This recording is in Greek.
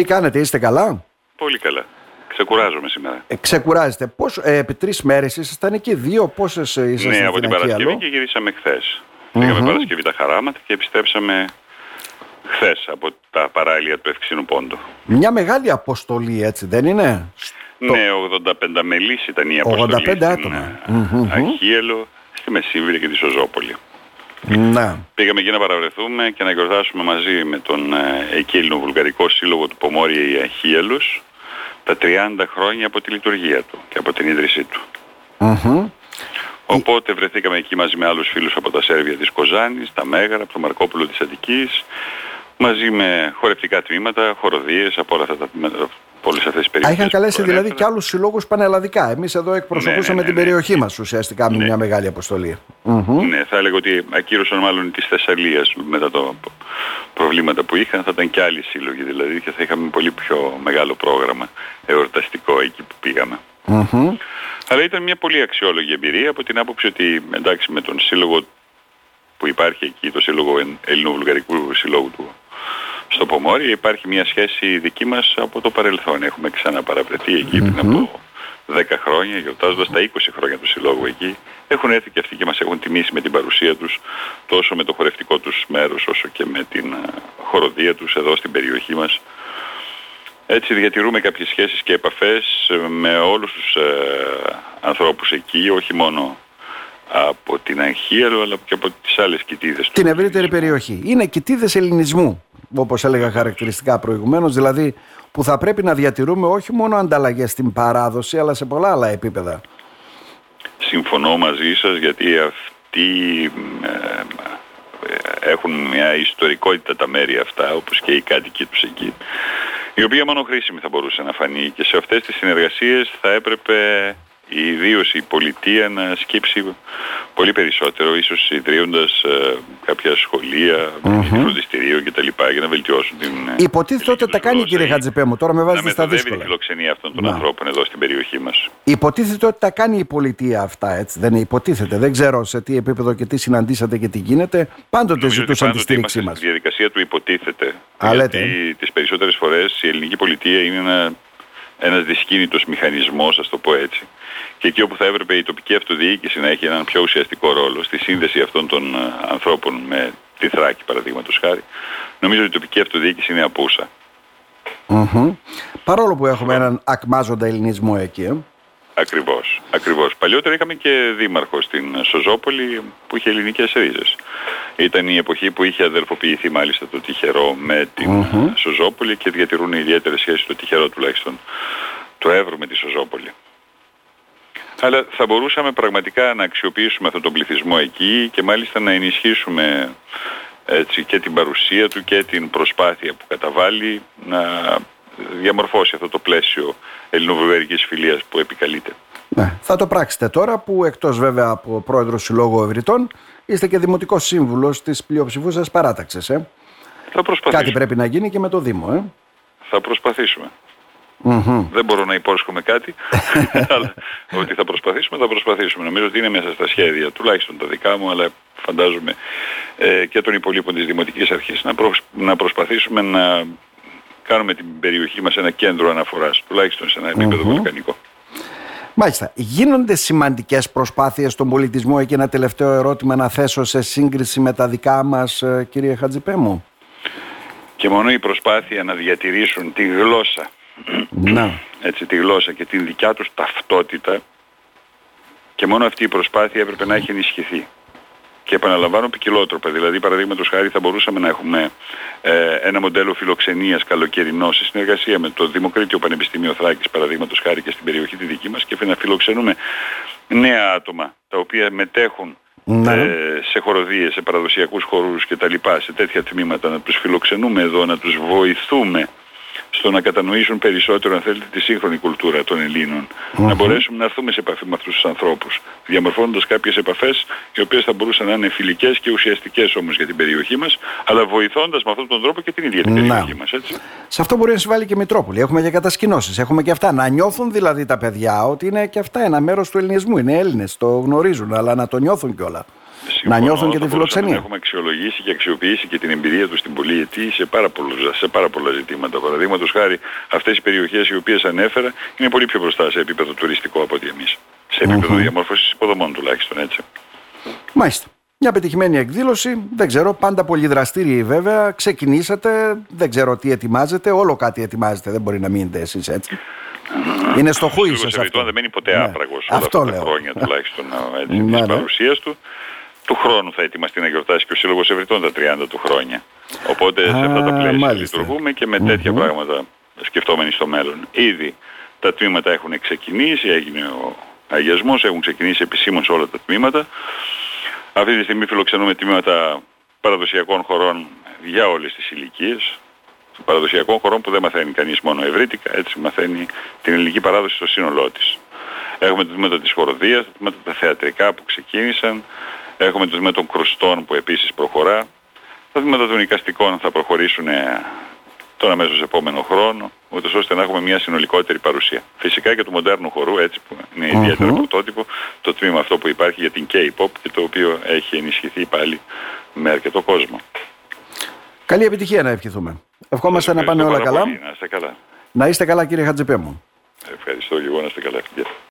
Τι κάνετε, είστε καλά; Πολύ καλά. Ξεκουράζομαι σήμερα. Ε, ξεκουράζετε. Πώς, ε, επί τρεις μέρες ήσασταν εκεί, δύο, πόσες ε, ήσασταν ναι, από την Παρασκευή και γυρίσαμε χθες. Πήγαμε Παρασκευή τα χαράματα και επιστρέψαμε χθες από τα παράλια του Ευξήνου Πόντου. Μια μεγάλη αποστολή έτσι δεν είναι; Ναι, 85 μελής ήταν η αποστολή 85 άτομα. στην Αχίελο, στη Μεσίβηρη και τη Σοζόπολη. Να. Πήγαμε εκεί να παραβρεθούμε και να γιορτάσουμε μαζί με τον ε, εκεί Ελληνοβουλγαρικό Σύλλογο του Πομόρια η Αχίελος τα 30 χρόνια από τη λειτουργία του και από την ίδρυσή του. Οπότε βρεθήκαμε εκεί μαζί με άλλους φίλους από τα Σέρβια της Κοζάνης, τα Μέγαρα, από το Μαρκόπουλο της Αττικής, μαζί με χορευτικά τμήματα, χοροδίες από όλα αυτά τα όλες αυτές τις περιοχές. Είχαν καλέσει δηλαδή και άλλους συλλόγους πανελλαδικά. Εμείς εδώ εκπροσωπούσαμε ναι, ναι, την ναι, περιοχή μας ουσιαστικά με μια μεγάλη αποστολή. Ναι, θα έλεγα ότι ακύρωσαν μάλλον της Θεσσαλίας μετά το προβλήματα που είχαν. Θα ήταν και άλλοι σύλλογοι δηλαδή και θα είχαμε πολύ πιο μεγάλο πρόγραμμα εορταστικό εκεί που πήγαμε. Αλλά ήταν μια πολύ αξιόλογη εμπειρία από την άποψη ότι εντάξει με τον σύλλογο που υπάρχει εκεί, το σύλλογο Ελληνοβουλγαρικού Συλλόγου του στο Πομόρι υπάρχει μια σχέση δική μας από το παρελθόν. Έχουμε ξαναπαραπλεθεί εκεί πριν από 10 χρόνια, γιορτάζοντας τα 20 χρόνια του Συλλόγου εκεί. Έχουν έρθει και αυτοί και μας έχουν τιμήσει με την παρουσία τους, τόσο με το χορευτικό τους μέρος, όσο και με την χοροδία τους εδώ στην περιοχή μας. Έτσι διατηρούμε κάποιες σχέσεις και επαφές με όλους τους ε, ανθρώπους εκεί, όχι μόνο από την Αγχίαλο αλλά και από τις άλλες κοιτίδες. Την ευρύτερη περιοχή. Είναι κοιτίδες ελληνισμού όπως έλεγα χαρακτηριστικά προηγουμένως, δηλαδή που θα πρέπει να διατηρούμε όχι μόνο ανταλλαγές στην παράδοση, αλλά σε πολλά άλλα επίπεδα. Συμφωνώ μαζί σας γιατί αυτοί ε, έχουν μια ιστορικότητα τα μέρη αυτά, όπως και οι κάτοικοι τους εκεί, η οποία μόνο χρήσιμη θα μπορούσε να φανεί και σε αυτές τις συνεργασίες θα έπρεπε ιδίως η πολιτεία να σκύψει πολύ περισσότερο, ίσως ιδρύοντας ε, κάποια σχολεία, mm-hmm. φροντιστηρίο κτλ. για να βελτιώσουν την ε, Υποτίθεται ότι τα κάνει κύριε Χατζηπέ μου, τώρα με βάζετε στα δύσκολα. Να τη φιλοξενία αυτών των να. ανθρώπων εδώ στην περιοχή μας. Υποτίθεται ότι τα κάνει η πολιτεία αυτά, έτσι δεν είναι; Υποτίθεται. Δεν ξέρω σε τι επίπεδο και τι συναντήσατε και τι γίνεται. Πάντοτε Νομίζω ζητούσαν τη στήριξή μας. Στη διαδικασία του υποτίθεται. Α, γιατί τις περισσότερες φορές η ελληνική πολιτεία είναι ένα ένας δυσκίνητος μηχανισμός, ας το πω έτσι. Και εκεί όπου θα έπρεπε η τοπική αυτοδιοίκηση να έχει έναν πιο ουσιαστικό ρόλο στη σύνδεση αυτών των ε, ανθρώπων με τη Θράκη παραδείγματος χάρη, νομίζω ότι η τοπική αυτοδιοίκηση είναι απούσα. Παρόλο που έχουμε έναν ακμάζοντα ελληνισμό εκεί. Ε. Ακριβώς, ακριβώς. Παλιότερα είχαμε και δήμαρχο στην Σοζόπολη που είχε ελληνικές ρίζες. Ήταν η εποχή που είχε αδερφοποιηθεί μάλιστα το Τυχερό με την mm Σοζόπολη και διατηρούν ιδιαίτερη σχέση το Τυχερό τουλάχιστον το Εύρου με τη Σοζόπολη. Αλλά θα μπορούσαμε πραγματικά να αξιοποιήσουμε αυτόν τον πληθυσμό εκεί και μάλιστα να ενισχύσουμε έτσι, και την παρουσία του και την προσπάθεια που καταβάλει να διαμορφώσει αυτό το πλαίσιο ελληνοβουλγαρικής φιλίας που επικαλείται. Ναι, θα το πράξετε τώρα που εκτός βέβαια από πρόεδρος Συλλόγου Ευρυτών είστε και δημοτικός σύμβουλος της πλειοψηφούσας παράταξης. Ε; Θα προσπαθήσουμε. Κάτι πρέπει να γίνει και με το Δήμο. Ε; Θα προσπαθήσουμε. Δεν μπορώ να υπόσχομαι κάτι, αλλά ότι θα προσπαθήσουμε, θα προσπαθήσουμε. Νομίζω ότι είναι μέσα στα σχέδια, τουλάχιστον τα δικά μου, αλλά φαντάζομαι ε, και των υπολείπων της Δημοτικής Αρχής, να, να προσπαθήσουμε να κάνουμε την περιοχή μας ένα κέντρο αναφοράς, τουλάχιστον σε ένα επίπεδο βουλκανικό. Μάλιστα. Γίνονται σημαντικές προσπάθειες στον πολιτισμό; Εκεί ένα τελευταίο ερώτημα να θέσω σε σύγκριση με τα δικά μας ε, κύριε Χατζηπέμου. Και μόνο η προσπάθεια να διατηρήσουν τη γλώσσα να. έτσι, τη γλώσσα και την δικιά τους ταυτότητα και μόνο αυτή η προσπάθεια έπρεπε να έχει ενισχυθεί. Και επαναλαμβάνω ποικιλότροπα. Δηλαδή, παραδείγματος χάρη, θα μπορούσαμε να έχουμε ε, ένα μοντέλο φιλοξενίας καλοκαιρινό σε συνεργασία με το Δημοκρίτιο Πανεπιστήμιο Θράκης, παραδείγματος χάρη και στην περιοχή τη δική μας και να φιλοξενούμε νέα άτομα τα οποία μετέχουν ναι. ε, σε χοροδίες, σε παραδοσιακούς χορούς και τα λοιπά, σε τέτοια τμήματα, να τους φιλοξενούμε εδώ, να τους βοηθούμε στο να κατανοήσουν περισσότερο, αν θέλετε, τη σύγχρονη κουλτούρα των ελληνων Να μπορέσουμε να έρθουμε σε επαφή με αυτούς τους ανθρώπους, διαμορφώνοντας κάποιες επαφές οι οποίες θα μπορούσαν να είναι φιλικές και ουσιαστικές όμως για την περιοχή μας, αλλά βοηθώντας με αυτόν τον τρόπο και την ίδια την περιοχή μας. Έτσι. Σε αυτό μπορεί να συμβάλλει και η Μητρόπολη. Έχουμε και κατασκηνώσεις, έχουμε και αυτά. Να νιώθουν δηλαδή τα παιδιά ότι είναι και αυτά ένα μέρος του ελληνισμού. Είναι Έλληνες, το γνωρίζουν, αλλά να το νιώθουν κιόλα. Να νιώθουν και τη θα μπορούσαμε φιλοξενία. να Έχουμε αξιολογήσει και αξιοποιήσει και την εμπειρία τους στην πολυετή σε πάρα, πολλούς, σε πάρα πολλά ζητήματα. Παραδείγματος χάρη, αυτές οι περιοχές οι οποίες ανέφερα είναι πολύ πιο μπροστά σε επίπεδο τουριστικό από ότι εμείς. Σε επίπεδο διαμόρφωσης υποδομών τουλάχιστον έτσι. Μάλιστα. Μια πετυχημένη εκδήλωση, δεν ξέρω, πάντα πολύ δραστήριοι βέβαια. Ξεκινήσατε, δεν ξέρω τι ετοιμάζετε, όλο κάτι ετοιμάζετε, δεν μπορεί να μείνετε εσείς έτσι. Είναι στο χούι Σύλλογος σας Ευρυτών αυτό. δεν μένει ποτέ Ναι. άπραγος όλα Αυτό αυτά τα λέω. χρόνια τουλάχιστον έτσι, Ναι, της ναι. παρουσίας του. Του χρόνου θα ετοιμαστεί να γιορτάσει και ο Σύλλογος Ευρυτών τα 30 του χρόνια. Οπότε σε αυτά τα Α, πλαίσια μάλιστα. λειτουργούμε και με τέτοια πράγματα σκεφτόμενοι στο μέλλον. Ήδη τα τμήματα έχουν ξεκινήσει, έγινε ο αγιασμός, έχουν ξεκινήσει επισήμως όλα τα τμήματα. Αυτή τη στιγμή φιλοξενούμε τμήματα παραδοσιακών χωρών για όλες τις ηλικίες. Παραδοσιακών χωρών που δεν μαθαίνει κανείς μόνο ευρύτικα, έτσι μαθαίνει την ελληνική παράδοση στο σύνολό της. Έχουμε το τμήμα της χοροδίας, το τμήμα τα θεατρικά που ξεκίνησαν, έχουμε το τμήμα των κρουστών που επίσης προχωρά. Τα τμήματα των οικαστικών θα προχωρήσουν ε, τον αμέσως επόμενο χρόνο, ούτως ώστε να έχουμε μια συνολικότερη παρουσία. Φυσικά και του μοντέρνου χορού, έτσι που είναι ιδιαίτερα πρωτότυπο, το τμήμα αυτό που υπάρχει για την K-pop και το οποίο έχει ενισχυθεί πάλι με αρκετό κόσμο. Καλή επιτυχία να ευχηθούμε. Ευχόμαστε να πάνε Ευχαριστώ όλα πάρα καλά. πολύ. Να είστε καλά. Να είστε καλά κύριε Χατζεπέ μου. Ευχαριστώ και εγώ να είστε καλά. Γεια.